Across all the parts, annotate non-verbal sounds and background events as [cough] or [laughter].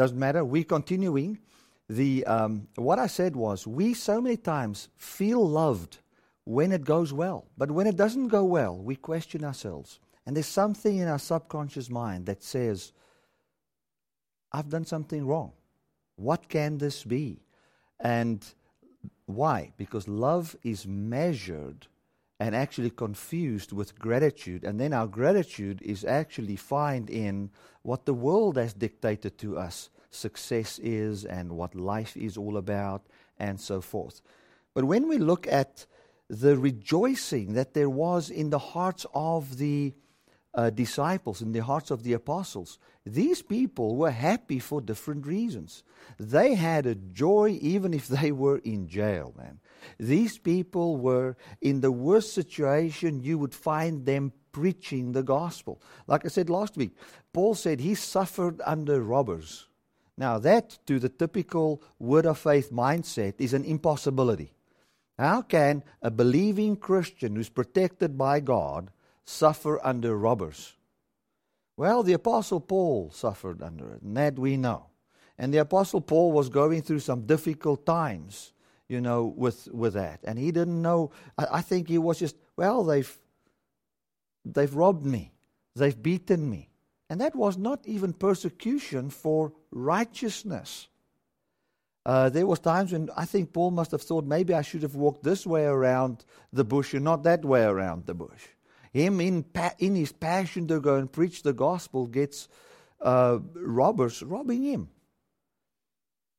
doesn't matter. We're continuing. The, um, what I said was, we so many times feel loved when it goes well. But when it doesn't go well, we question ourselves. And there's something in our subconscious mind that says, I've done something wrong. What can this be? And why? Because love is measured and actually confused with gratitude. And then our gratitude is actually found in what the world has dictated to us success is and what life is all about and so forth. But when we look at the rejoicing that there was in the hearts of the uh, disciples, in the hearts of the apostles, these people were happy for different reasons. They had a joy even if they were in jail, man. These people were in the worst situation you would find them preaching the gospel. Like I said last week, Paul said he suffered under robbers. Now, that to the typical word of faith mindset is an impossibility. How can a believing Christian who's protected by God suffer under robbers? Well, the Apostle Paul suffered under it, and that we know. And the Apostle Paul was going through some difficult times, you know, with, with that. And he didn't know, I, I think he was just, well, they've, they've robbed me, they've beaten me. And that was not even persecution for righteousness. Uh, there was times when I think Paul must have thought maybe I should have walked this way around the bush and not that way around the bush. Him in pa- in his passion to go and preach the gospel gets uh, robbers robbing him.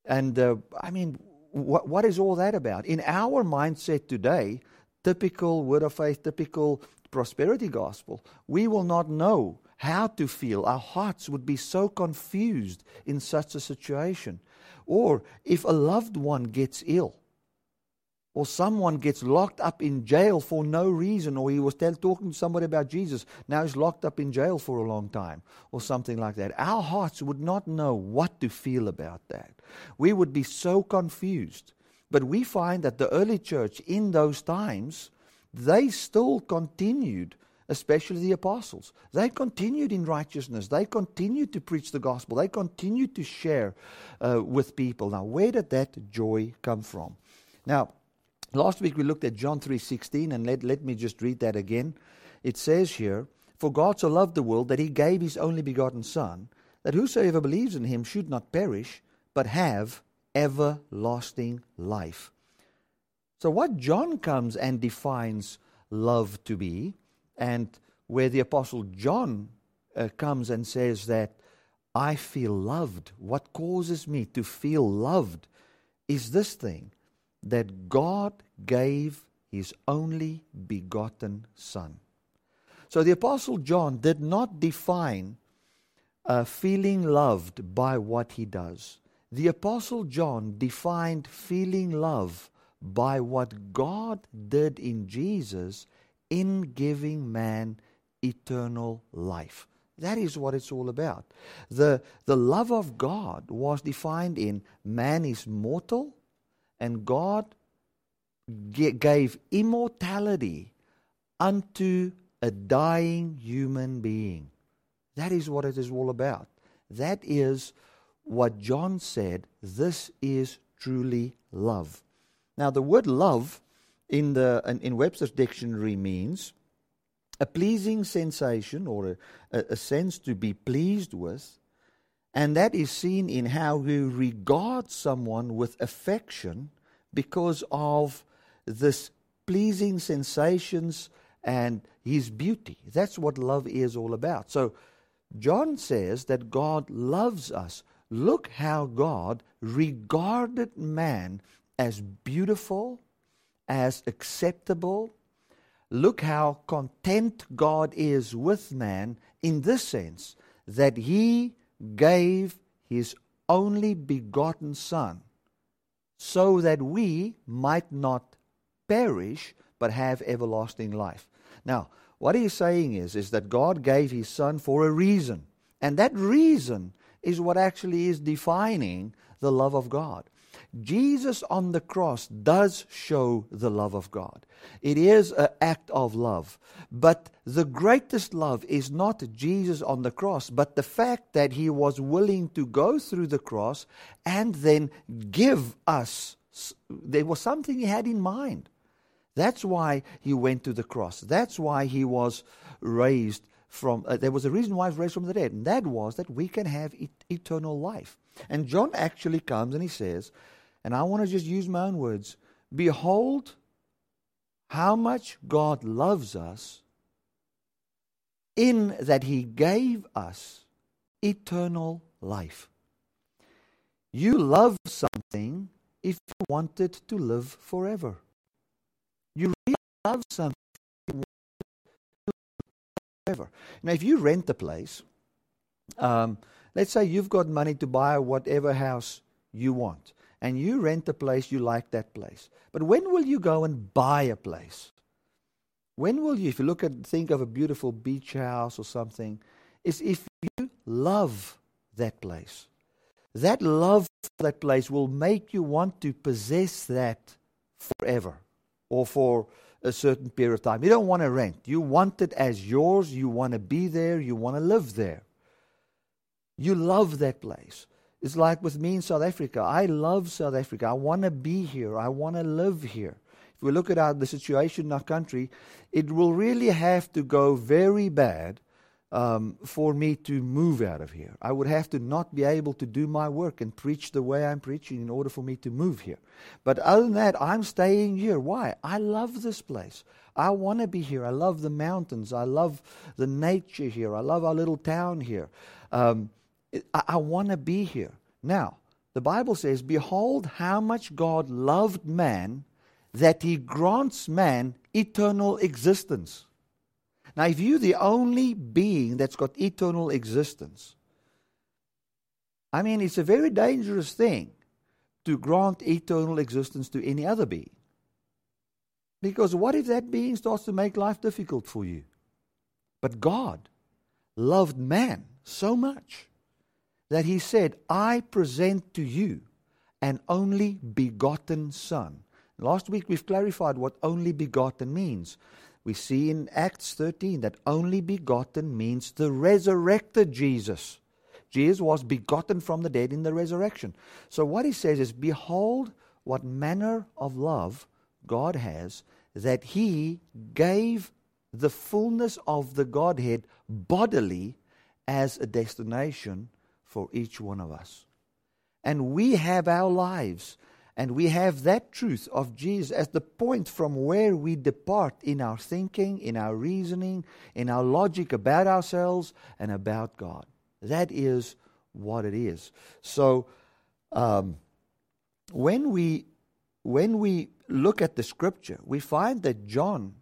And uh, I mean, what, what is all that about? In our mindset today, typical word of faith, typical prosperity gospel, we will not know how to feel. Our hearts would be so confused in such a situation. Or if a loved one gets ill, or someone gets locked up in jail for no reason, or he was tell, talking to somebody about Jesus, now he's locked up in jail for a long time, or something like that. Our hearts would not know what to feel about that. We would be so confused. But we find that the early church in those times, they still continued especially the apostles. They continued in righteousness. They continued to preach the gospel. They continued to share uh, with people. Now, where did that joy come from? Now, last week we looked at John 3:16 and let, let me just read that again. It says here, "For God so loved the world that he gave his only begotten son, that whosoever believes in him should not perish, but have everlasting life." So what John comes and defines love to be and where the Apostle John uh, comes and says that I feel loved, what causes me to feel loved is this thing that God gave his only begotten Son. So the Apostle John did not define uh, feeling loved by what he does. The Apostle John defined feeling love by what God did in Jesus in giving man eternal life. That is what it's all about. The, the love of God was defined in man is mortal, and God gave immortality unto a dying human being. That is what it is all about. That is what John said. This is truly love. Now, the word love in, the, in Webster's dictionary means a pleasing sensation or a, a, sense to be pleased with, and that is seen in how we regard someone with affection because of this pleasing sensations and his beauty. That's what love is all about. So, John says that God loves us. Look how God regarded man as beautiful as acceptable. Look how content God is with man in this sense that he gave his only begotten Son so that we might not perish but have everlasting life. Now, what he's saying is, is that God gave his Son for a reason. And that reason is what actually is defining the love of God. Jesus on the cross does show the love of God. It is an act of love. But the greatest love is not Jesus on the cross, but the fact that he was willing to go through the cross and then give us. There was something he had in mind. That's why he went to the cross. That's why he was raised from. Uh, there was a reason why he was raised from the dead, and that was that we can have et- eternal life. And John actually comes and he says, and I want to just use my own words Behold, how much God loves us, in that he gave us eternal life. You love something if you want it to live forever. You really love something forever. Now, if you rent a place, um, let's say you've got money to buy whatever house you want, and you rent a place, you like that place. But when will you go and buy a place? When will you, if you look at, think of a beautiful beach house or something, is if you love that place. That love for that place will make you want to possess that forever or for a certain period of time. You don't want to rent. You want it as yours. You want to be there. You want to live there. You love that place. It's like with me in South Africa. I love South Africa. I want to be here. I want to live here. If we look at our, the situation in our country, it will really have to go very bad um, for me to move out of here. I would have to not be able to do my work and preach the way I'm preaching in order for me to move here. But other than that, I'm staying here. Why? I love this place. I want to be here. I love the mountains. I love the nature here. I love our little town here. Um, I, I want to be here. Now, the Bible says, Behold, how much God loved man that he grants man eternal existence. Now, if you're the only being that's got eternal existence, I mean, it's a very dangerous thing to grant eternal existence to any other being. Because what if that being starts to make life difficult for you? But God loved man so much that he said, I present to you an only begotten Son. Last week we've clarified what only begotten means. We see in Acts 13 that only begotten means the resurrected Jesus. Jesus was begotten from the dead in the resurrection. So what he says is, Behold what manner of love God has, that he gave the fullness of the Godhead bodily as a destination for each one of us. And we have our lives and we have that truth of Jesus as the point from where we depart in our thinking, in our reasoning, in our logic about ourselves and about God. That is what it is. So, um, when we when we look at the scripture, we find that John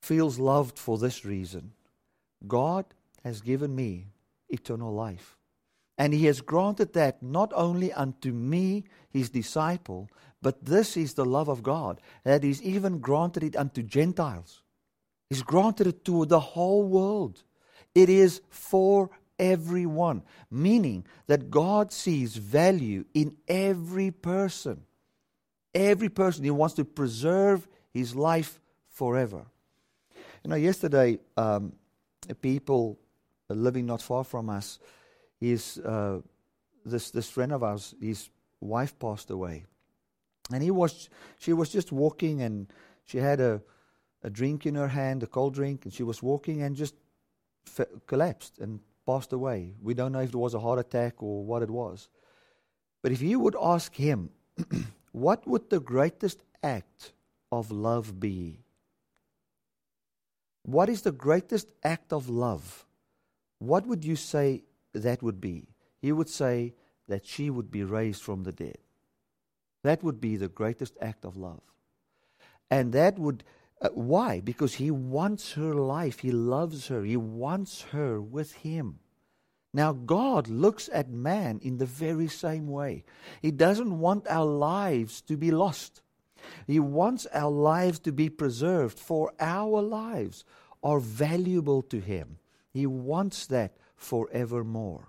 feels loved for this reason. God has given me eternal life. And he has granted that not only unto me, his disciple, but this is the love of God, that he's even granted it unto Gentiles. He's granted it to the whole world. It is for everyone, meaning that God sees value in every person. Every person, he wants to preserve his life forever. You know, yesterday, um, people living not far from us, his, uh, this, this friend of ours, his wife passed away. And he was, she was just walking and she had a, a drink in her hand, a cold drink, and she was walking and just f- collapsed and passed away. We don't know if it was a heart attack or what it was. But if you would ask him, [clears throat] what would the greatest act of love be? What is the greatest act of love? What would you say that would be? He would say that she would be raised from the dead. That would be the greatest act of love. And that would, uh, why? Because he wants her life. He loves her. He wants her with him. Now, God looks at man in the very same way. He doesn't want our lives to be lost. He wants our lives to be preserved, for our lives are valuable to Him. He wants that forevermore.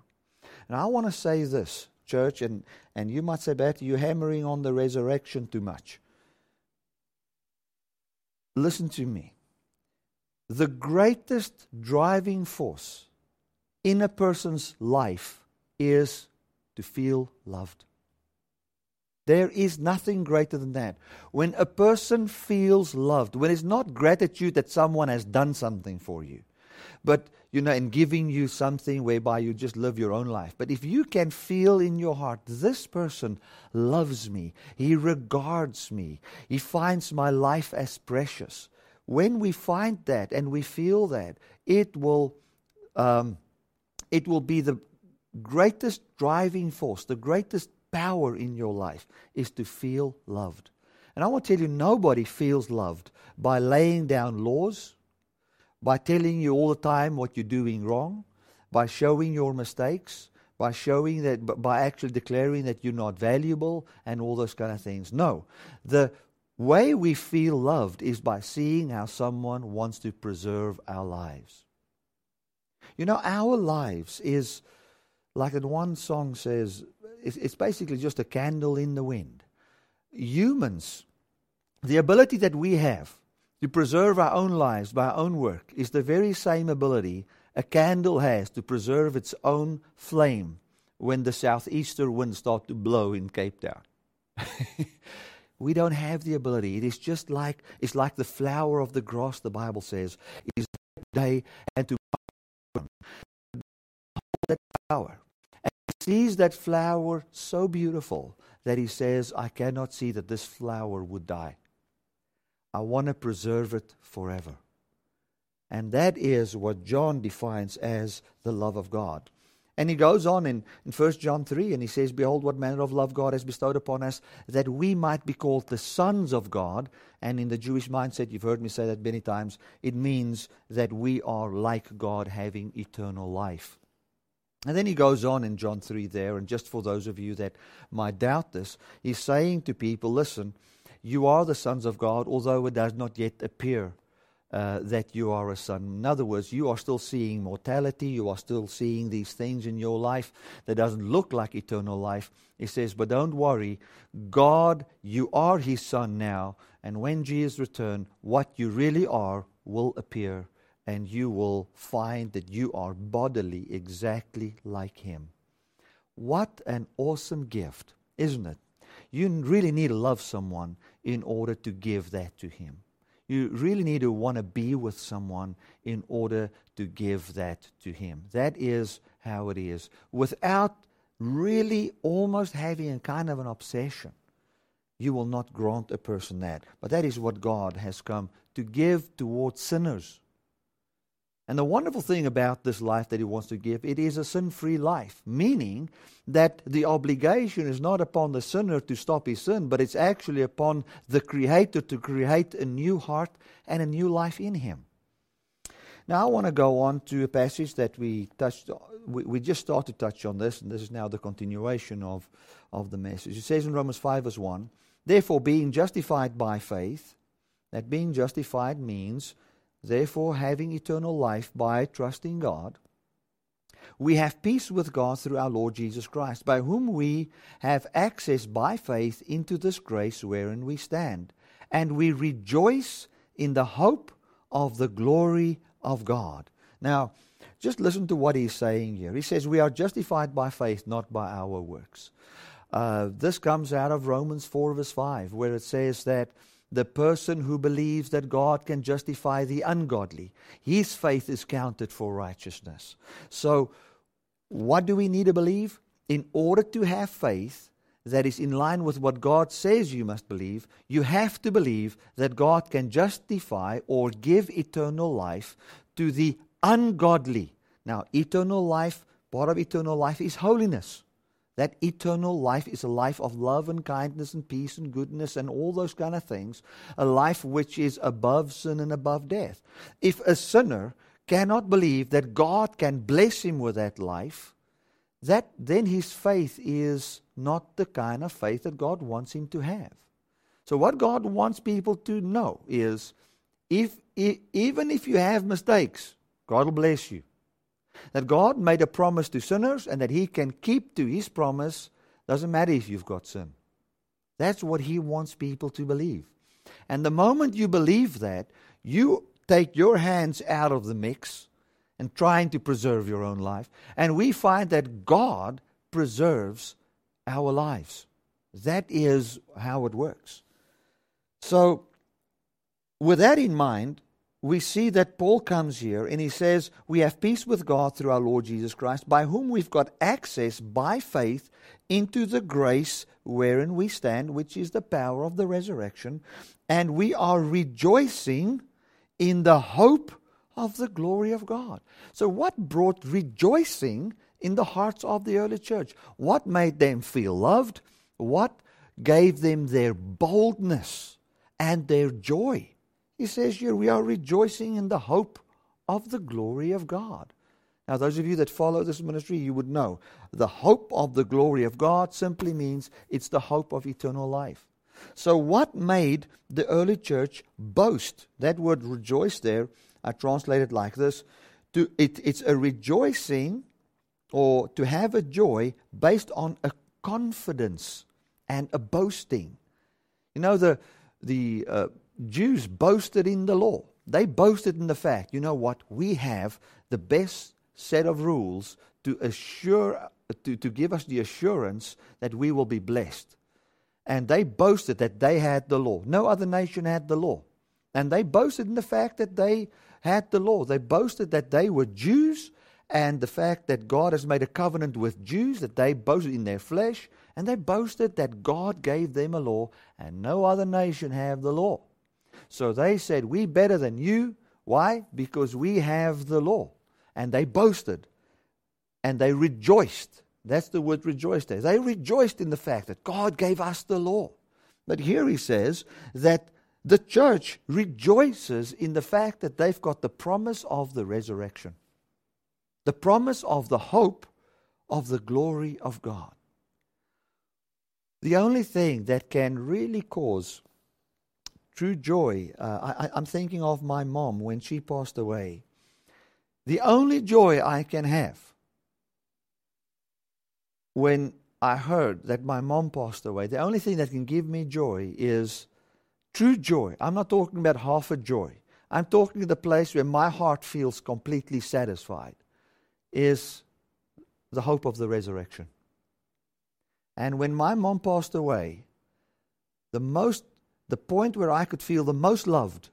And I want to say this church, and, and you might say, Betty, you're hammering on the resurrection too much. Listen to me. The greatest driving force in a person's life is to feel loved. There is nothing greater than that. When a person feels loved, when it's not gratitude that someone has done something for you, but you know, in giving you something whereby you just live your own life. But if you can feel in your heart, this person loves me, he regards me, he finds my life as precious. When we find that and we feel that, it will, um, it will be the greatest driving force, the greatest power in your life is to feel loved. And I want to tell you, nobody feels loved by laying down laws, by telling you all the time what you're doing wrong, by showing your mistakes, by showing that, by actually declaring that you're not valuable and all those kind of things. No. The way we feel loved is by seeing how someone wants to preserve our lives. You know, our lives is, like that one song says, it's basically just a candle in the wind. Humans, the ability that we have to preserve our own lives by our own work is the very same ability a candle has to preserve its own flame when the southeaster winds start to blow in Cape Town. [laughs] we don't have the ability. It is just like it's like the flower of the grass, the Bible says. It is day and to that power sees that flower so beautiful that he says, I cannot see that this flower would die. I want to preserve it forever. And that is what John defines as the love of God. And he goes on in, in 1 John 3 and he says, Behold, what manner of love God has bestowed upon us, that we might be called the sons of God. And in the Jewish mindset, you've heard me say that many times, it means that we are like God, having eternal life. And then he goes on in John 3 there, and just for those of you that might doubt this, he's saying to people, listen, you are the sons of God, although it does not yet appear uh, that you are a son. In other words, you are still seeing mortality, you are still seeing these things in your life that doesn't look like eternal life. He says, but don't worry, God, you are his son now, and when Jesus returns, what you really are will appear and you will find that you are bodily exactly like Him. What an awesome gift, isn't it? You really need to love someone in order to give that to Him. You really need to want to be with someone in order to give that to Him. That is how it is. Without really almost having a kind of an obsession, you will not grant a person that. But that is what God has come to give towards sinners and the wonderful thing about this life that he wants to give, it is a sin-free life, meaning that the obligation is not upon the sinner to stop his sin, but it's actually upon the creator to create a new heart and a new life in him. Now I want to go on to a passage that we touched we, we just started to touch on this, and this is now the continuation of, of the message. It says in Romans 5 verse 1, Therefore being justified by faith, that being justified means therefore having eternal life by trusting God, we have peace with God through our Lord Jesus Christ, by whom we have access by faith into this grace wherein we stand. And we rejoice in the hope of the glory of God. Now, just listen to what he's saying here. He says, We are justified by faith, not by our works. Uh, this comes out of Romans 4, verse 5, where it says that the person who believes that God can justify the ungodly. His faith is counted for righteousness. So, what do we need to believe? In order to have faith that is in line with what God says you must believe, you have to believe that God can justify or give eternal life to the ungodly. Now, eternal life, part of eternal life is holiness. That eternal life is a life of love and kindness and peace and goodness and all those kind of things. A life which is above sin and above death. If a sinner cannot believe that God can bless him with that life, that then his faith is not the kind of faith that God wants him to have. So what God wants people to know is if, if even if you have mistakes, God will bless you. That God made a promise to sinners and that He can keep to His promise Doesn't matter if you've got sin. That's what he wants people to believe. And the moment you believe that, you take your hands out of the mix and trying to preserve your own life. And we find that God preserves our lives. That is how it works. So, with that in mind, we see that Paul comes here and he says, We have peace with God through our Lord Jesus Christ, by whom we've got access by faith into the grace wherein we stand, which is the power of the resurrection. And we are rejoicing in the hope of the glory of God. So, what brought rejoicing in the hearts of the early church? What made them feel loved? What gave them their boldness and their joy? He says here, we are rejoicing in the hope of the glory of God. Now, those of you that follow this ministry, you would know the hope of the glory of God simply means it's the hope of eternal life. So, what made the early church boast? That word rejoice there, I translate it like this to, it, it's a rejoicing or to have a joy based on a confidence and a boasting. You know, the, the uh, Jews boasted in the law. They boasted in the fact, you know what, we have the best set of rules to assure to, to give us the assurance that we will be blessed. And they boasted that they had the law. No other nation had the law. And they boasted in the fact that they had the law. They boasted that they were Jews and the fact that God has made a covenant with Jews, that they boasted in their flesh, and they boasted that God gave them a law and no other nation have the law. So they said, We better than you. Why? Because we have the law. And they boasted and they rejoiced. That's the word rejoiced there. They rejoiced in the fact that God gave us the law. But here he says that the church rejoices in the fact that they've got the promise of the resurrection, the promise of the hope of the glory of God. The only thing that can really cause true joy, uh, I, I'm thinking of my mom when she passed away. The only joy I can have when I heard that my mom passed away, the only thing that can give me joy is true joy. I'm not talking about half a joy. I'm talking the place where my heart feels completely satisfied, is the hope of the resurrection. And when my mom passed away, the most the point where I could feel the most loved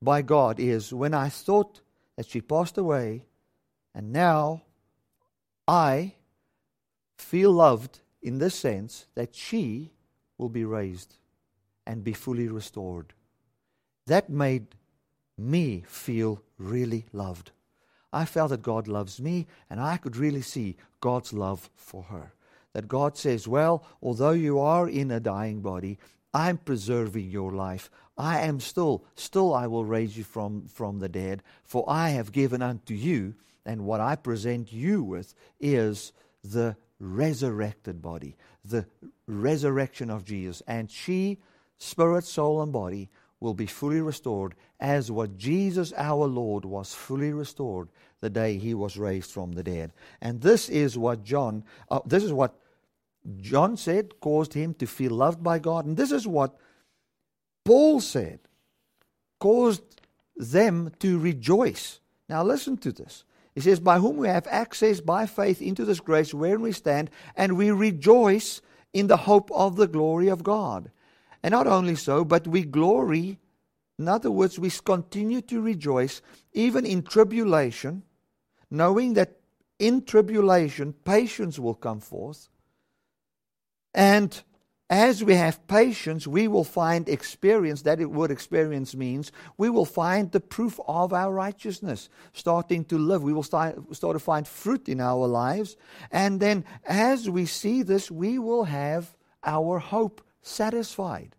by God is when I thought that she passed away, and now I feel loved in the sense that she will be raised and be fully restored. That made me feel really loved. I felt that God loves me, and I could really see God's love for her. That God says, Well, although you are in a dying body, I'm preserving your life. I am still, still I will raise you from, from the dead, for I have given unto you, and what I present you with is the resurrected body, the resurrection of Jesus. And she, spirit, soul, and body, will be fully restored as what Jesus our Lord was fully restored the day he was raised from the dead. And this is what John, uh, this is what John said caused him to feel loved by God. And this is what Paul said caused them to rejoice. Now, listen to this. He says, By whom we have access by faith into this grace wherein we stand, and we rejoice in the hope of the glory of God. And not only so, but we glory. In other words, we continue to rejoice even in tribulation, knowing that in tribulation patience will come forth. And as we have patience, we will find experience. That word experience means we will find the proof of our righteousness starting to live. We will start, start to find fruit in our lives. And then as we see this, we will have our hope satisfied.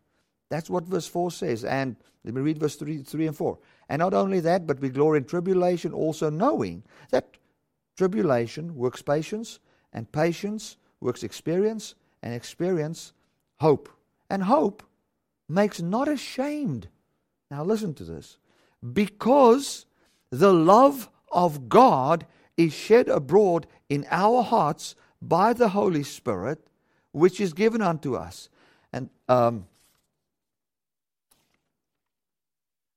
That's what verse 4 says. And let me read verse 3, 3 and 4. And not only that, but we glory in tribulation, also knowing that tribulation works patience, and patience works experience and experience hope. And hope makes not ashamed. Now, listen to this. Because the love of God is shed abroad in our hearts by the Holy Spirit, which is given unto us. And um,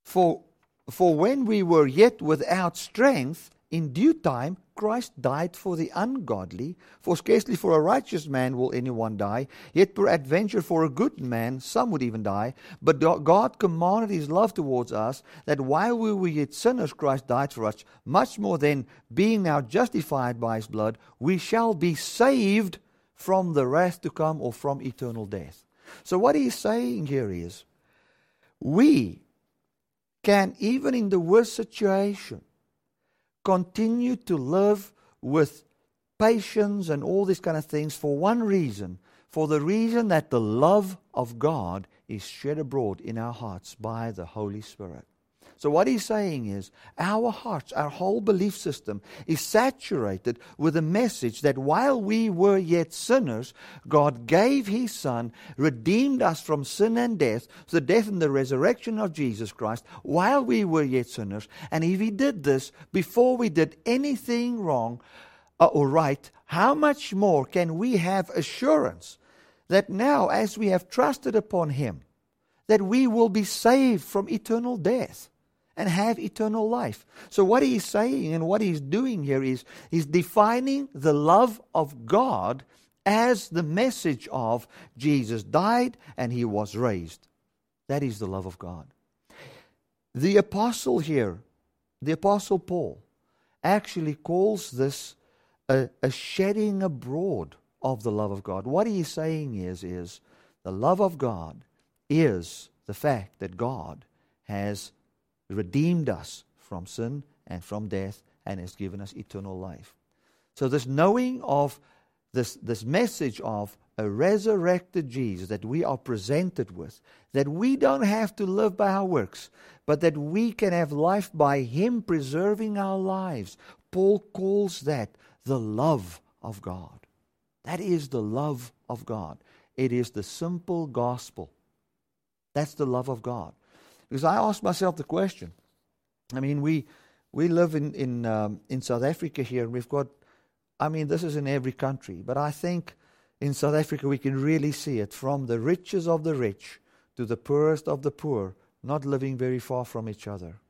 for, for when we were yet without strength, in due time Christ died for the ungodly, for scarcely for a righteous man will anyone die, yet peradventure for a good man some would even die. But God commanded his love towards us, that while we were yet sinners, Christ died for us. Much more then, being now justified by his blood, we shall be saved from the wrath to come or from eternal death. So, what he's saying here is, we can, even in the worst situation, continue to live with patience and all these kind of things for one reason for the reason that the love of God is shed abroad in our hearts by the Holy Spirit. So, what he's saying is, our hearts, our whole belief system is saturated with a message that while we were yet sinners, God gave his Son, redeemed us from sin and death, the death and the resurrection of Jesus Christ, while we were yet sinners. And if he did this before we did anything wrong uh, or right, how much more can we have assurance that now, as we have trusted upon him, that we will be saved from eternal death? And have eternal life. So, what he's saying and what he's doing here is he's defining the love of God as the message of Jesus died and he was raised. That is the love of God. The apostle here, the apostle Paul, actually calls this a, a shedding abroad of the love of God. What he's saying is, is the love of God is the fact that God has redeemed us from sin and from death and has given us eternal life. So, this knowing of this, this message of a resurrected Jesus that we are presented with, that we don't have to live by our works, but that we can have life by Him preserving our lives. Paul calls that the love of God. That is the love of God. It is the simple gospel. That's the love of God. Because I asked myself the question. I mean, we we live in in um, in South Africa here, and we've got. I mean, this is in every country, but I think in South Africa we can really see it from the richest of the rich to the poorest of the poor, not living very far from each other.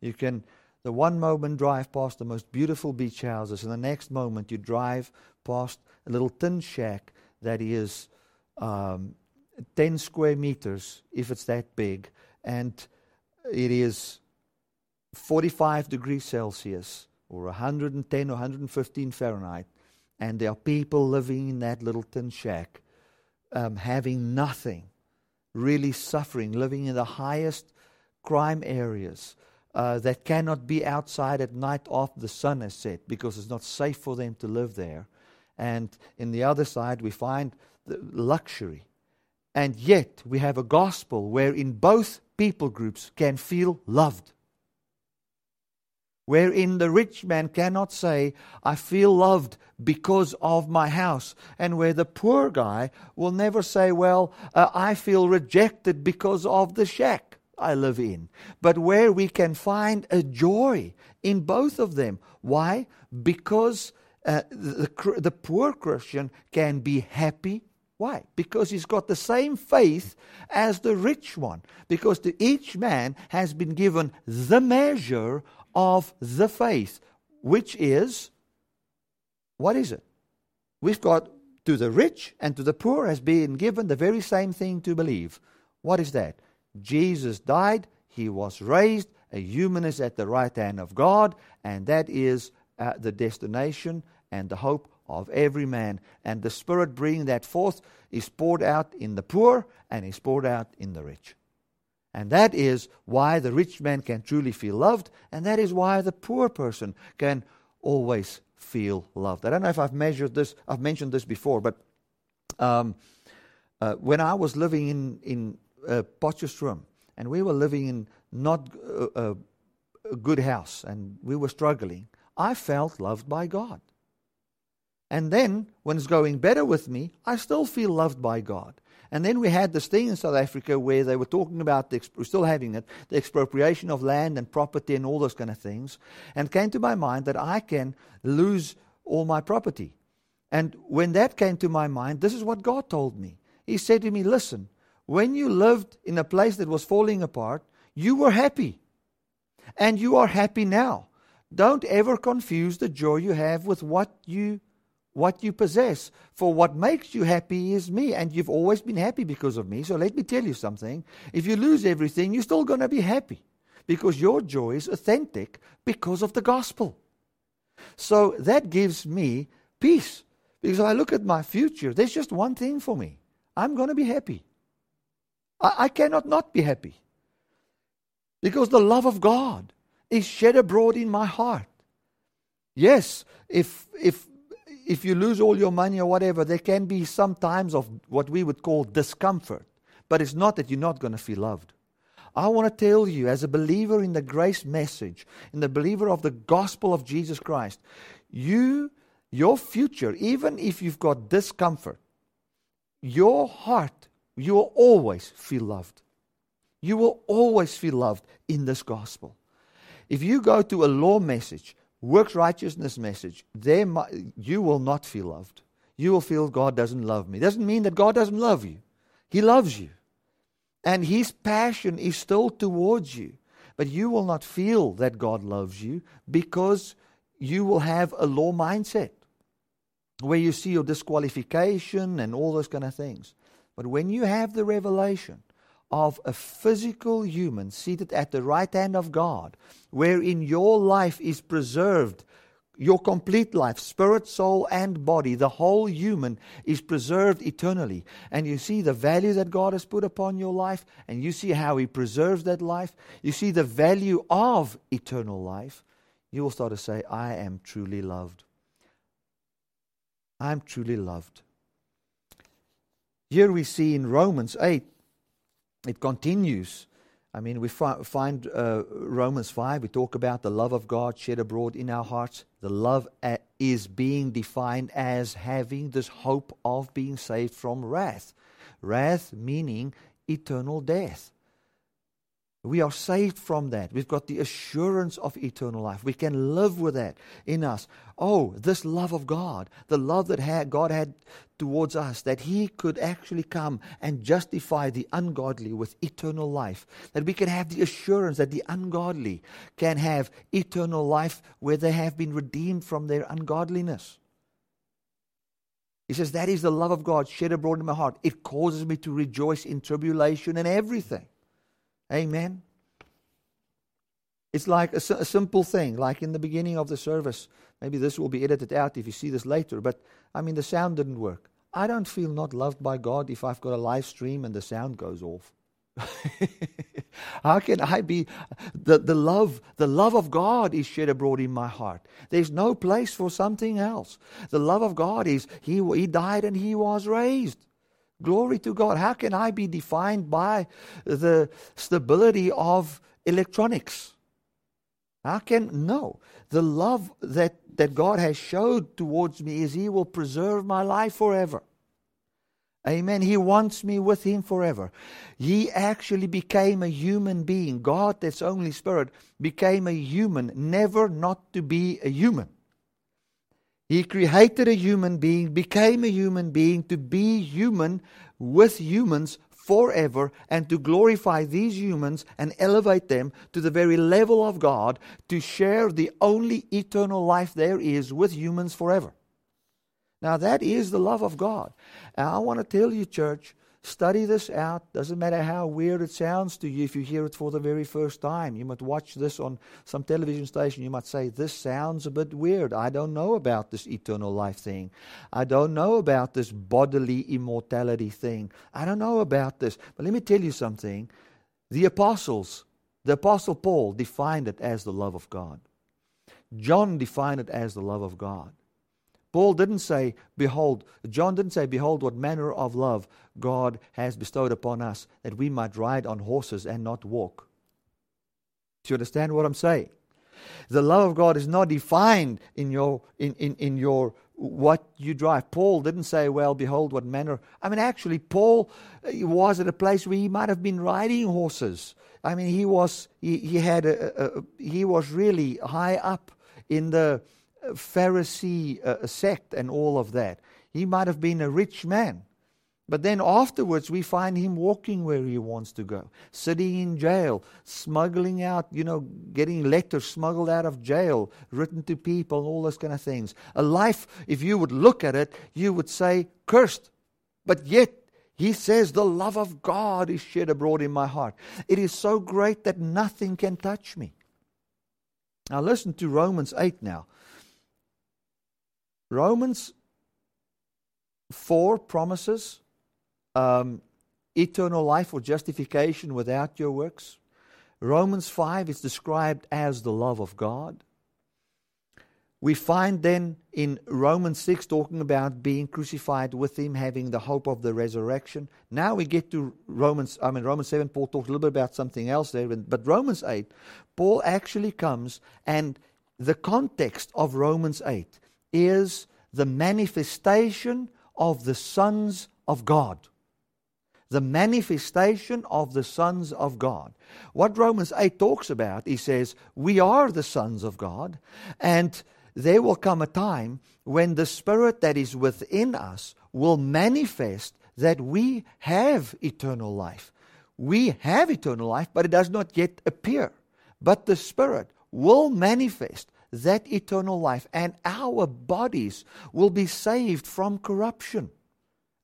You can the one moment drive past the most beautiful beach houses, and the next moment you drive past a little tin shack that is um, 10 square meters, if it's that big, and it is 45 degrees Celsius or 110 or 115 Fahrenheit, and there are people living in that little tin shack, um, having nothing, really suffering, living in the highest crime areas. Uh, that cannot be outside at night after the sun has set because it's not safe for them to live there. And in the other side, we find luxury. And yet, we have a gospel where in both people groups can feel loved. Wherein the rich man cannot say, I feel loved because of my house. And where the poor guy will never say, Well, uh, I feel rejected because of the shack I live in. But where we can find a joy in both of them. Why? Because uh, the, the poor Christian can be happy why? Because he's got the same faith as the rich one. Because to each man has been given the measure of the faith, which is what is it? We've got to the rich and to the poor has been given the very same thing to believe. What is that? Jesus died, he was raised, a human is at the right hand of God, and that is uh, the destination and the hope of every man. And the Spirit bringing that forth is poured out in the poor and is poured out in the rich. And that is why the rich man can truly feel loved, and that is why the poor person can always feel loved. I don't know if I've measured this, I've mentioned this before, but um, uh, when I was living in, in uh, Potchefstroom, and we were living in not uh, a good house, and we were struggling, I felt loved by God. And then, when it's going better with me, I still feel loved by God. And then we had this thing in South Africa where they were talking about, the, we're still having it, the expropriation of land and property and all those kind of things. And came to my mind that I can lose all my property. And when that came to my mind, this is what God told me. He said to me, Listen, when you lived in a place that was falling apart, you were happy. And you are happy now. Don't ever confuse the joy you have with what you what you possess. For what makes you happy is me, and you've always been happy because of me. So let me tell you something. If you lose everything, you're still going to be happy because your joy is authentic because of the gospel. So that gives me peace because I look at my future, there's just one thing for me I'm going to be happy. I, I cannot not be happy because the love of God is shed abroad in my heart. Yes, if, if, if you lose all your money or whatever, there can be some times of what we would call discomfort. But it's not that you're not going to feel loved. I want to tell you, as a believer in the grace message, in the believer of the gospel of Jesus Christ, you, your future, even if you've got discomfort, your heart, you will always feel loved. You will always feel loved in this gospel. If you go to a law message, works righteousness message, there you will not feel loved. You will feel God doesn't love me. Doesn't mean that God doesn't love you. He loves you. And his passion is still towards you. But you will not feel that God loves you because you will have a law mindset where you see your disqualification and all those kind of things. But when you have the revelation of a physical human seated at the right hand of God, wherein your life is preserved, your complete life, spirit, soul, and body, the whole human is preserved eternally. And you see the value that God has put upon your life, and you see how He preserves that life. You see the value of eternal life. You will start to say, I am truly loved. I'm truly loved. Here we see in Romans 8 it continues. I mean, we fi- find uh, Romans 5, we talk about the love of God shed abroad in our hearts. The love a- is being defined as having this hope of being saved from wrath. Wrath meaning eternal death. We are saved from that. We've got the assurance of eternal life. We can live with that in us. Oh, this love of God, the love that had, God had towards us, that He could actually come and justify the ungodly with eternal life. That we can have the assurance that the ungodly can have eternal life where they have been redeemed from their ungodliness. He says, That is the love of God shed abroad in my heart. It causes me to rejoice in tribulation and everything. Amen. It's like a, a, simple thing, like in the beginning of the service. Maybe this will be edited out if you see this later, but I mean, the sound didn't work. I don't feel not loved by God if I've got a live stream and the sound goes off. [laughs] How can I be the, the love the love of God is shed abroad in my heart. There's no place for something else. The love of God is he he died and he was raised. Glory to God. How can I be defined by the stability of electronics? How can no? The love that, that God has showed towards me is He will preserve my life forever. Amen. He wants me with Him forever. He actually became a human being. God, that's only Spirit, became a human, never not to be a human. He created a human being, became a human being to be human with humans forever and to glorify these humans and elevate them to the very level of God to share the only eternal life there is with humans forever. Now, that is the love of God. And I want to tell you, church, Study this out. Doesn't matter how weird it sounds to you if you hear it for the very first time. You might watch this on some television station. You might say, This sounds a bit weird. I don't know about this eternal life thing. I don't know about this bodily immortality thing. I don't know about this. But let me tell you something. The apostles, the apostle Paul defined it as the love of God. John defined it as the love of God. Paul didn't say, Behold, John didn't say, Behold, what manner of love God has bestowed upon us, that we might ride on horses and not walk. Do you understand what I'm saying? The love of God is not defined in your in, in, in your what you drive. Paul didn't say, Well, behold, what manner. I mean, actually, Paul was at a place where he might have been riding horses. I mean, he was he, he had a, a, a he was really high up in the Pharisee uh, sect and all of that. He might have been a rich man. But then afterwards, we find him walking where he wants to go, sitting in jail, smuggling out, you know, getting letters smuggled out of jail, written to people, all those kind of things. A life, if you would look at it, you would say, cursed. But yet, he says, the love of God is shed abroad in my heart. It is so great that nothing can touch me. Now, listen to Romans 8 now. Romans 4 promises um, eternal life or justification without your works. Romans 5 is described as the love of God. We find then in Romans 6 talking about being crucified with him, having the hope of the resurrection. Now we get to Romans, I mean, Romans 7, Paul talks a little bit about something else there, but Romans 8, Paul actually comes and the context of Romans 8 is the manifestation of the sons of God the manifestation of the sons of God. What Romans 8 talks about, he says, we are the sons of God, and there will come a time when the Spirit that is within us will manifest that we have eternal life. We have eternal life, but it does not yet appear. But the Spirit will manifest that eternal life, and our bodies will be saved from corruption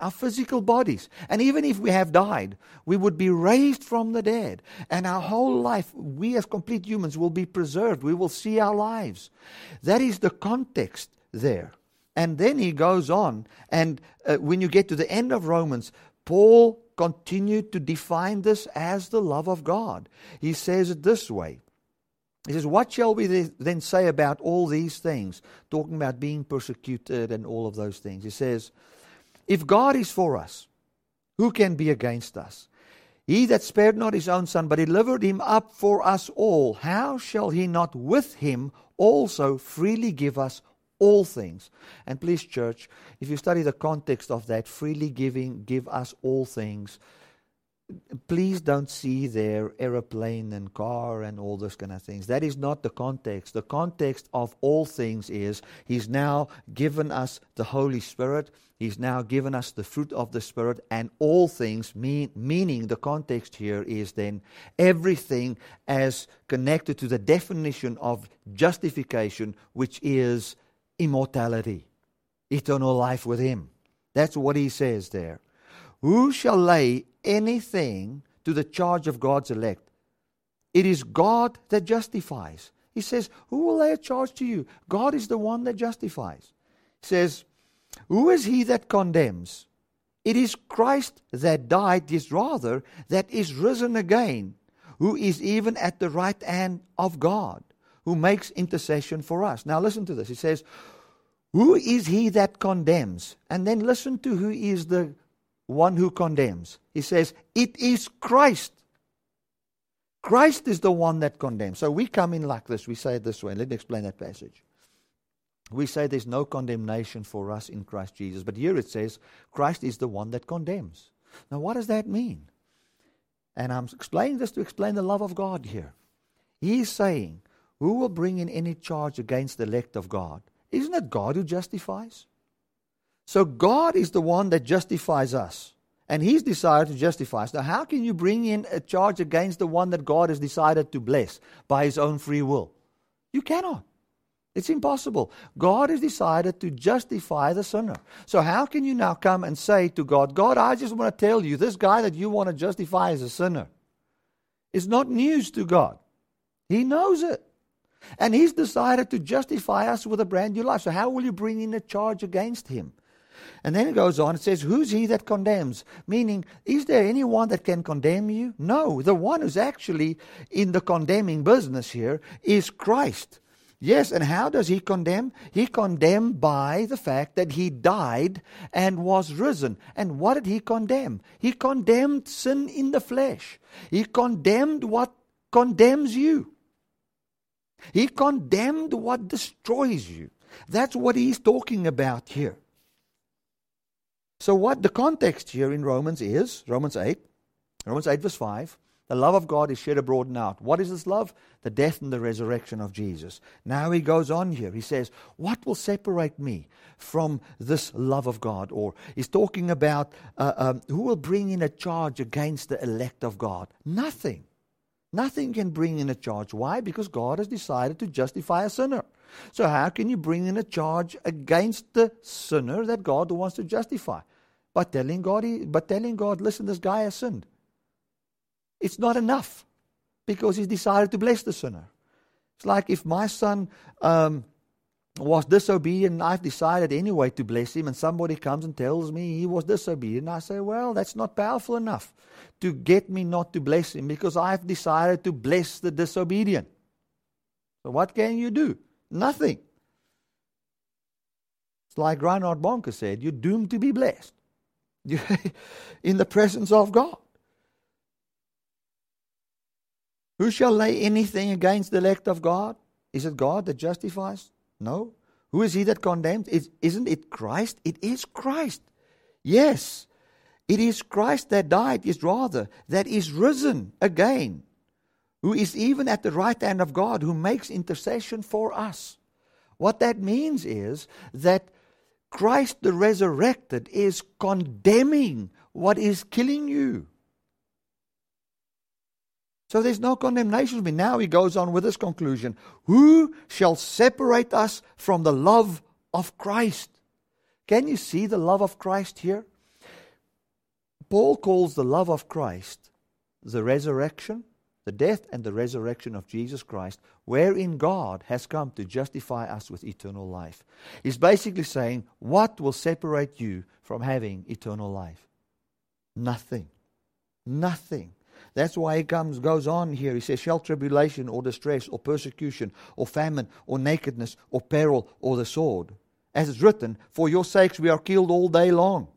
our physical bodies. And even if we have died, we would be raised from the dead. And our whole life, we as complete humans, will be preserved. We will see our lives. That is the context there. And then he goes on, and uh, when you get to the end of Romans, Paul continued to define this as the love of God. He says it this way. He says, What shall we then say about all these things? Talking about being persecuted and all of those things. He says, if God is for us, who can be against us? He that spared not his own son, but delivered him up for us all, how shall he not with him also freely give us all things? And please, church, if you study the context of that, freely giving, give us all things, please don't see their aeroplane and car and all those kind of things. That is not the context. The context of all things is He's now given us the Holy Spirit. He's now given us the fruit of the Spirit and all things, mean, meaning the context here is then everything as connected to the definition of justification, which is immortality, eternal life with Him. That's what He says there. Who shall lay anything to the charge of God's elect? It is God that justifies. He says, Who will lay a charge to you? God is the one that justifies. He says, Who is he that condemns? It is Christ that died, is rather, that is risen again, who is even at the right hand of God, who makes intercession for us. Now listen to this. He says, Who is he that condemns? And then listen to who is the one who condemns. He says, It is Christ. Christ is the one that condemns. So we come in like this. We say it this way. Let me explain that passage. We say there's no condemnation for us in Christ Jesus. But here it says, Christ is the one that condemns. Now, what does that mean? And I'm explaining this to explain the love of God here. He's saying, Who will bring in any charge against the elect of God? Isn't it God who justifies? So God is the one that justifies us. And He's decided to justify us. Now, how can you bring in a charge against the one that God has decided to bless by His own free will? You cannot. It's impossible. God has decided to justify the sinner. So, how can you now come and say to God, God, I just want to tell you, this guy that you want to justify is a sinner? It's not news to God. He knows it. And He's decided to justify us with a brand new life. So, how will you bring in a charge against Him? And then it goes on, it says, Who's he that condemns? Meaning, is there anyone that can condemn you? No. The one who's actually in the condemning business here is Christ. Yes, and how does he condemn? He condemned by the fact that he died and was risen. And what did he condemn? He condemned sin in the flesh. He condemned what condemns you. He condemned what destroys you. That's what he's talking about here. So, what the context here in Romans is Romans 8, Romans 8, verse 5. The love of God is shed abroad and out. What is this love? The death and the resurrection of Jesus. Now he goes on here. He says, What will separate me from this love of God? Or he's talking about uh, um, who will bring in a charge against the elect of God? Nothing. Nothing can bring in a charge. Why? Because God has decided to justify a sinner. So, how can you bring in a charge against the sinner that God wants to justify? By telling God, he, by telling God, listen, this guy has sinned. It's not enough because he's decided to bless the sinner. It's like if my son um, was disobedient, and I've decided anyway to bless him, and somebody comes and tells me he was disobedient. I say, well, that's not powerful enough to get me not to bless him because I've decided to bless the disobedient. So, what can you do? Nothing. It's like Reinhard Bonnke said you're doomed to be blessed [laughs] in the presence of God. Who shall lay anything against the elect of God? Is it God that justifies? No. Who is he that condemns? Isn't it Christ? It is Christ. Yes, it is Christ that died, is rather, that is risen again, who is even at the right hand of God, who makes intercession for us. What that means is that Christ the resurrected is condemning what is killing you. So there's no condemnation me. Now he goes on with this conclusion Who shall separate us from the love of Christ? Can you see the love of Christ here? Paul calls the love of Christ the resurrection, the death and the resurrection of Jesus Christ, wherein God has come to justify us with eternal life. He's basically saying, What will separate you from having eternal life? Nothing. Nothing. That's why he comes, goes on here. He says, Shall tribulation or distress or persecution or famine or nakedness or peril or the sword? As it's written, For your sakes we are killed all day long.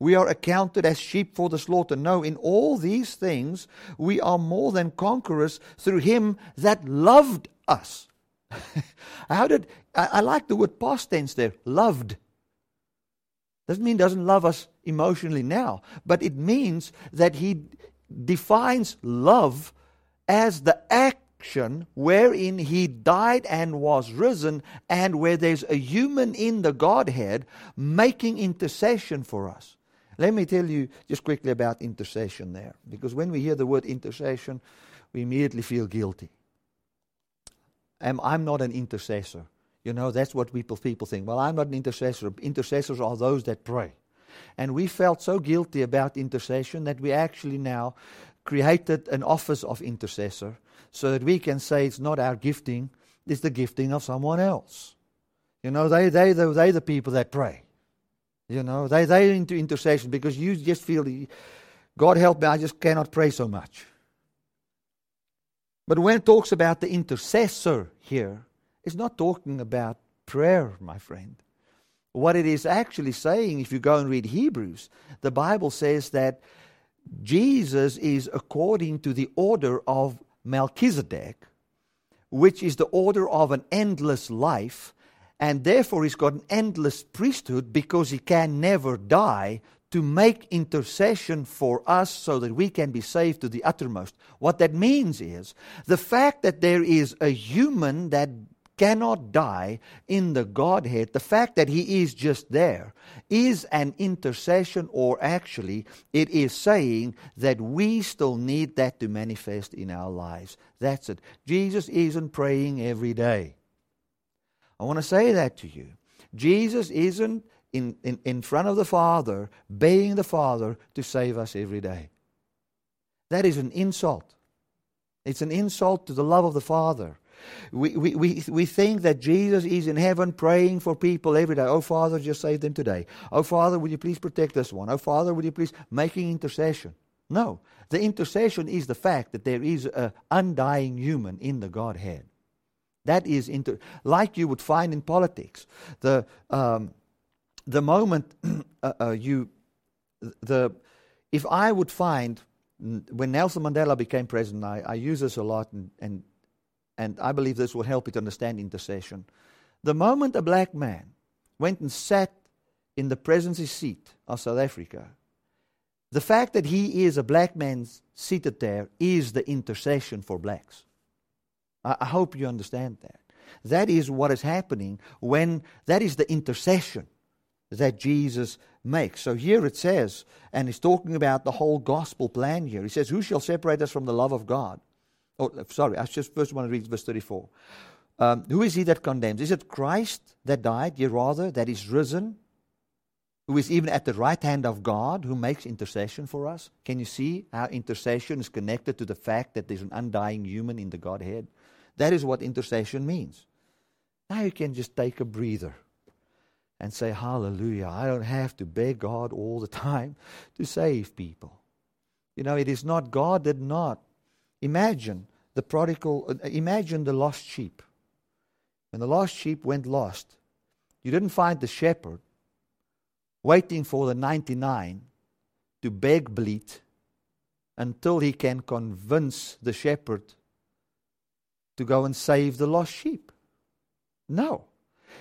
We are accounted as sheep for the slaughter. No, in all these things we are more than conquerors through him that loved us. [laughs] How did I, I, like the word past tense there, loved. Doesn't mean doesn't love us emotionally now, but it means that he defines love as the action wherein he died and was risen, and where there's a human in the Godhead making intercession for us. Let me tell you just quickly about intercession there, because when we hear the word intercession, we immediately feel guilty. I'm, I'm not an intercessor. You know, that's what people, people think. Well, I'm not an intercessor. Intercessors are those that pray. And we felt so guilty about intercession that we actually now created an office of intercessor so that we can say it's not our gifting, it's the gifting of someone else. You know, they, they, they, they the people that pray. You know, they, they're into intercession because you just feel, God help me, I just cannot pray so much. But when it talks about the intercessor here, it's not talking about prayer, my friend. What it is actually saying, if you go and read Hebrews, the Bible says that Jesus is according to the order of Melchizedek, which is the order of an endless life, and therefore he's got an endless priesthood because he can never die to make intercession for us so that we can be saved to the uttermost. What that means is the fact that there is a human that cannot die in the Godhead, the fact that He is just there is an intercession, or actually, it is saying that we still need that to manifest in our lives. That's it. Jesus isn't praying every day. I want to say that to you. Jesus isn't in, in, in front of the Father, begging the Father to save us every day. That is an insult. It's an insult to the love of the Father. We, we, we, we think that Jesus is in heaven praying for people every day. Oh, Father, just save them today. Oh, Father, would you please protect this one? Oh, Father, would you please making intercession? No. The intercession is the fact that there is an undying human in the Godhead. That is like you would find in politics. The, um, the moment [clears throat] uh, uh, you, the, if I would find, when Nelson Mandela became president, I, I use this a lot, and, and and I believe this will help you to understand intercession. The moment a black man went and sat in the presidency seat of South Africa, the fact that he is a black man seated there is the intercession for blacks. I, hope you understand that. That is what is happening when that is the intercession that Jesus makes. So here it says, and he's talking about the whole gospel plan here. He says, Who shall separate us from the love of God? Oh, sorry, I just first want to read verse 34. Um, who is he that condemns? Is it Christ that died, yea, rather, that is risen, who is even at the right hand of God, who makes intercession for us? Can you see how intercession is connected to the fact that there's an undying human in the Godhead? That is what intercession means. Now you can just take a breather and say, Hallelujah. I don't have to beg God all the time to save people. You know, it is not, God did not. Imagine the prodigal, uh, imagine the lost sheep. When the lost sheep went lost, you didn't find the shepherd waiting for the 99 to beg bleat until he can convince the shepherd to go and save the lost sheep. No.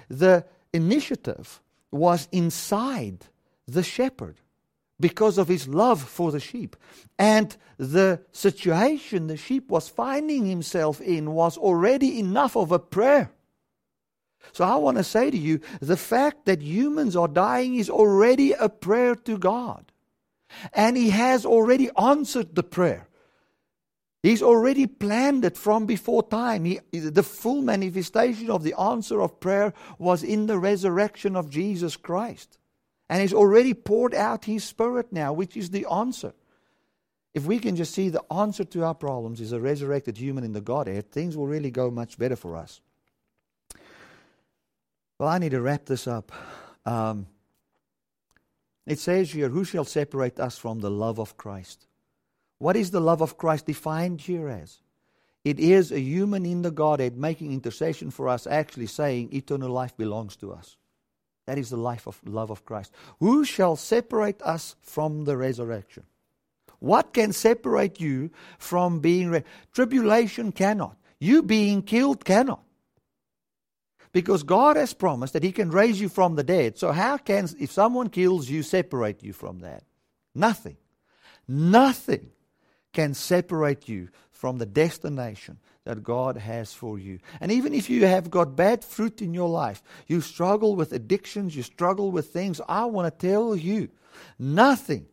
The initiative was inside the shepherd because of his love for the sheep. And the situation the sheep was finding himself in was already enough of a prayer. So I want to say to you the fact that humans are dying is already a prayer to God. And He has already answered the prayer. He's already planned it from before time. He, the full manifestation of the answer of prayer was in the resurrection of Jesus Christ. And He's already poured out His Spirit now, which is the answer. If we can just see the answer to our problems is a resurrected human in the Godhead, things will really go much better for us. Well, I need to wrap this up. Um, it says here, Who shall separate us from the love of Christ? What is the love of Christ defined here as? It is a human in the Godhead making intercession for us, actually saying eternal life belongs to us. That is the life of love of Christ. Who shall separate us from the resurrection? What can separate you from being re- tribulation cannot. You being killed cannot. Because God has promised that He can raise you from the dead. So, how can, if someone kills you, separate you from that? Nothing. Nothing can separate you from the destination that God has for you. And even if you have got bad fruit in your life, you struggle with addictions, you struggle with things, I want to tell you nothing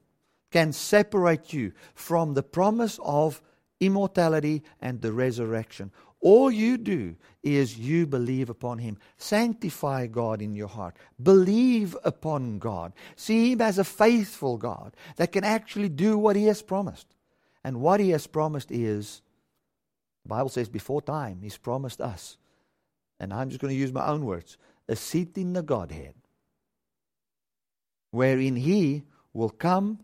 can separate you from the promise of immortality and the resurrection. All you do is you believe upon Him. Sanctify God in your heart. Believe upon God. See Him as a faithful God that can actually do what He has promised. And what he has promised is, the Bible says before time, he's promised us, and I'm just going to use my own words, a seat in the Godhead, wherein he will come,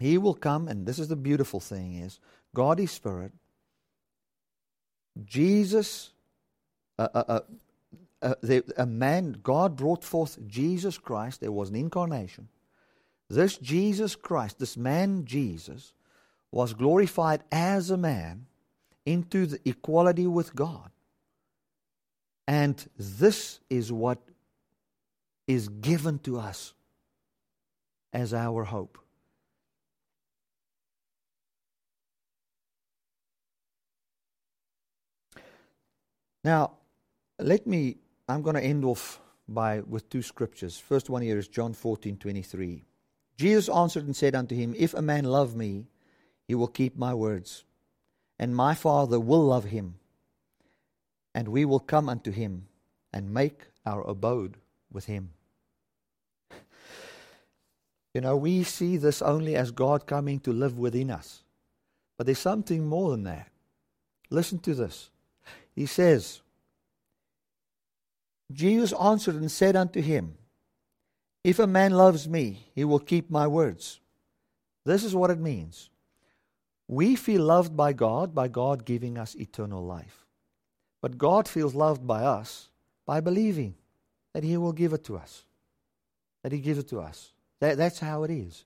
he will come, and this is the beautiful thing is, God is spirit. Jesus, uh, uh, uh, a man, God brought forth Jesus Christ. There was an incarnation. This Jesus Christ, this man Jesus, was glorified as a man into the equality with God. And this is what is given to us as our hope. Now, let me, I'm going to end off by, with two scriptures. First one here is John 14 23. Jesus answered and said unto him, If a man love me, he will keep my words, and my Father will love him, and we will come unto him and make our abode with him. [laughs] You know, we see this only as God coming to live within us. But there's something more than that. Listen to this. He says, Jesus answered and said unto him, If a man loves me, he will keep my words. This is what it means. We feel loved by God by God giving us eternal life. But God feels loved by us by believing that He will give it to us. That He gives it to us. That, that's how it is.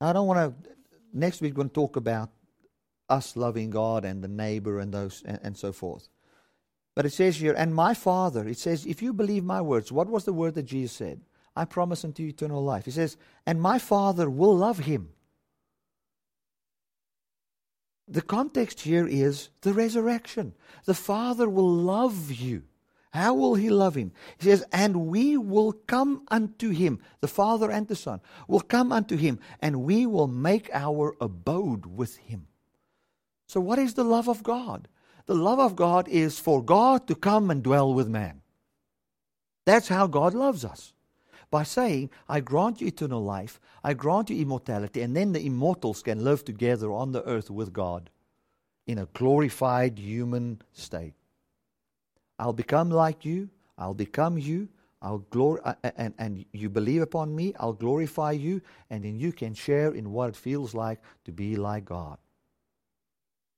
I don't want to. Next week, we're going to talk about us loving God and the neighbor and those and, and so forth. But it says here, and my Father, it says, if you believe my words, what was the word that Jesus said? I promise unto you eternal life. He says, and my Father will love him the context here is the resurrection. The Father will love you. How will He love him? He says, And we will come unto Him, the Father and the Son, will come unto Him, and we will make our abode with Him. So, what is the love of God? The love of God is for God to come and dwell with man. That's how God loves us. By saying, I grant you eternal life, I grant you immortality, and then the immortals can live together on the earth with God in a glorified human state. I'll become like you, I'll become you, I'll glor- and, and you believe upon me, I'll glorify you, and then you can share in what it feels like to be like God.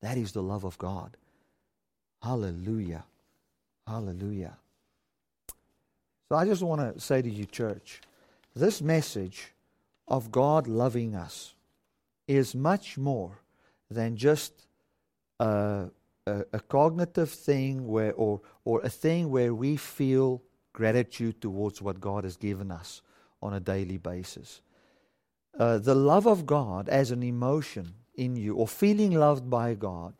That is the love of God. Hallelujah. Hallelujah. So I just want to say to you, church, this message of God loving us is much more than just a, a, a, cognitive thing where, or, or a thing where we feel gratitude towards what God has given us on a daily basis. Uh, the love of God as an emotion in you, or feeling loved by God,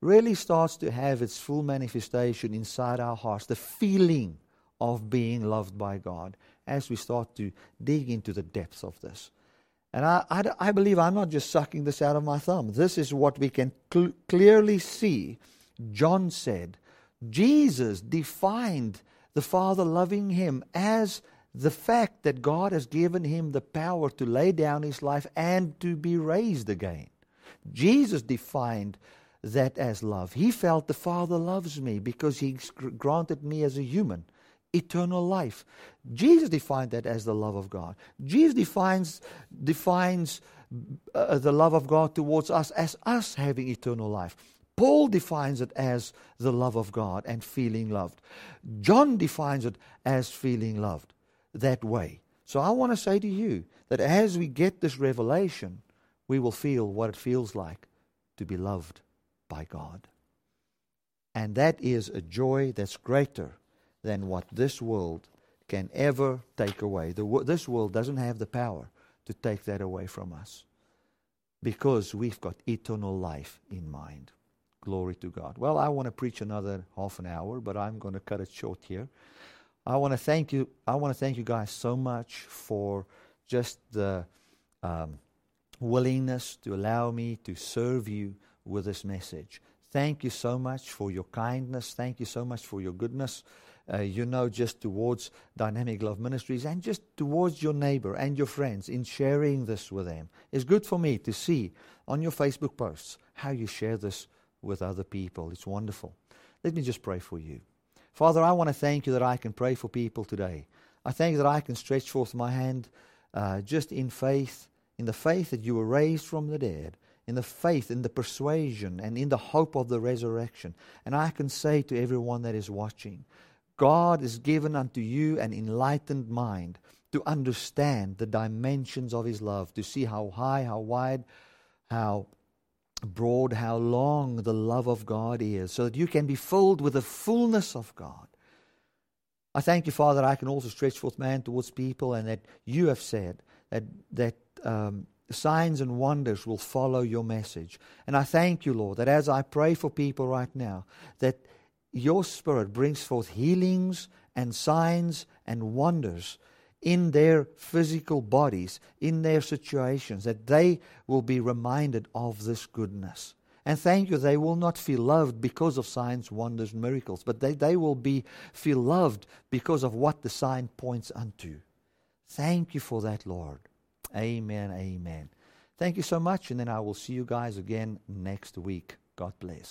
really starts to have its full manifestation inside our hearts. The feeling of being loved by God as we start to dig into the depths of this. And I, I, I believe I'm not just sucking this out of my thumb. This is what we can cl- clearly see. John said, Jesus defined the Father loving him as the fact that God has given him the power to lay down his life and to be raised again. Jesus defined that as love. He felt the Father loves me because he granted me as a human eternal life. Jesus defined that as the love of God. Jesus defines, defines uh, the love of God towards us as us having eternal life. Paul defines it as the love of God and feeling loved. John defines it as feeling loved that way. So I want to say to you that as we get this revelation, we will feel what it feels like to be loved by God. And that is a joy that's greater than what this world can ever take away. The, this world doesn't have the power to take that away from us because we've got eternal life in mind. Glory to God. Well, I want to preach another half an hour, but I'm going to cut it short here. I want to thank you. I want to thank you guys so much for just the um, willingness to allow me to serve you with this message. Thank you so much for your kindness. Thank you so much for your goodness uh, you know, just towards Dynamic Love Ministries and just towards your neighbor and your friends in sharing this with them. It's good for me to see on your Facebook posts how you share this with other people. It's wonderful. Let me just pray for you. Father, I want to thank you that I can pray for people today. I thank you that I can stretch forth my hand uh, just in faith, in the faith that you were raised from the dead, in the faith, in the persuasion, and in the hope of the resurrection. And I can say to everyone that is watching, God has given unto you an enlightened mind to understand the dimensions of His love, to see how high, how wide, how broad, how long the love of God is, so that you can be filled with the fullness of God. I thank you, Father, I can also stretch forth man towards people, and that you have said that that um, signs and wonders will follow your message. And I thank you, Lord, that as I pray for people right now, that your Spirit brings forth healings and signs and wonders in their physical bodies, in their situations, that they will be reminded of this goodness. And thank you, they will not feel loved because of signs, wonders, miracles, but they, they will be feel loved because of what the sign points unto. Thank you for that, Lord. Amen. Amen. Thank you so much, and then I will see you guys again next week. God bless.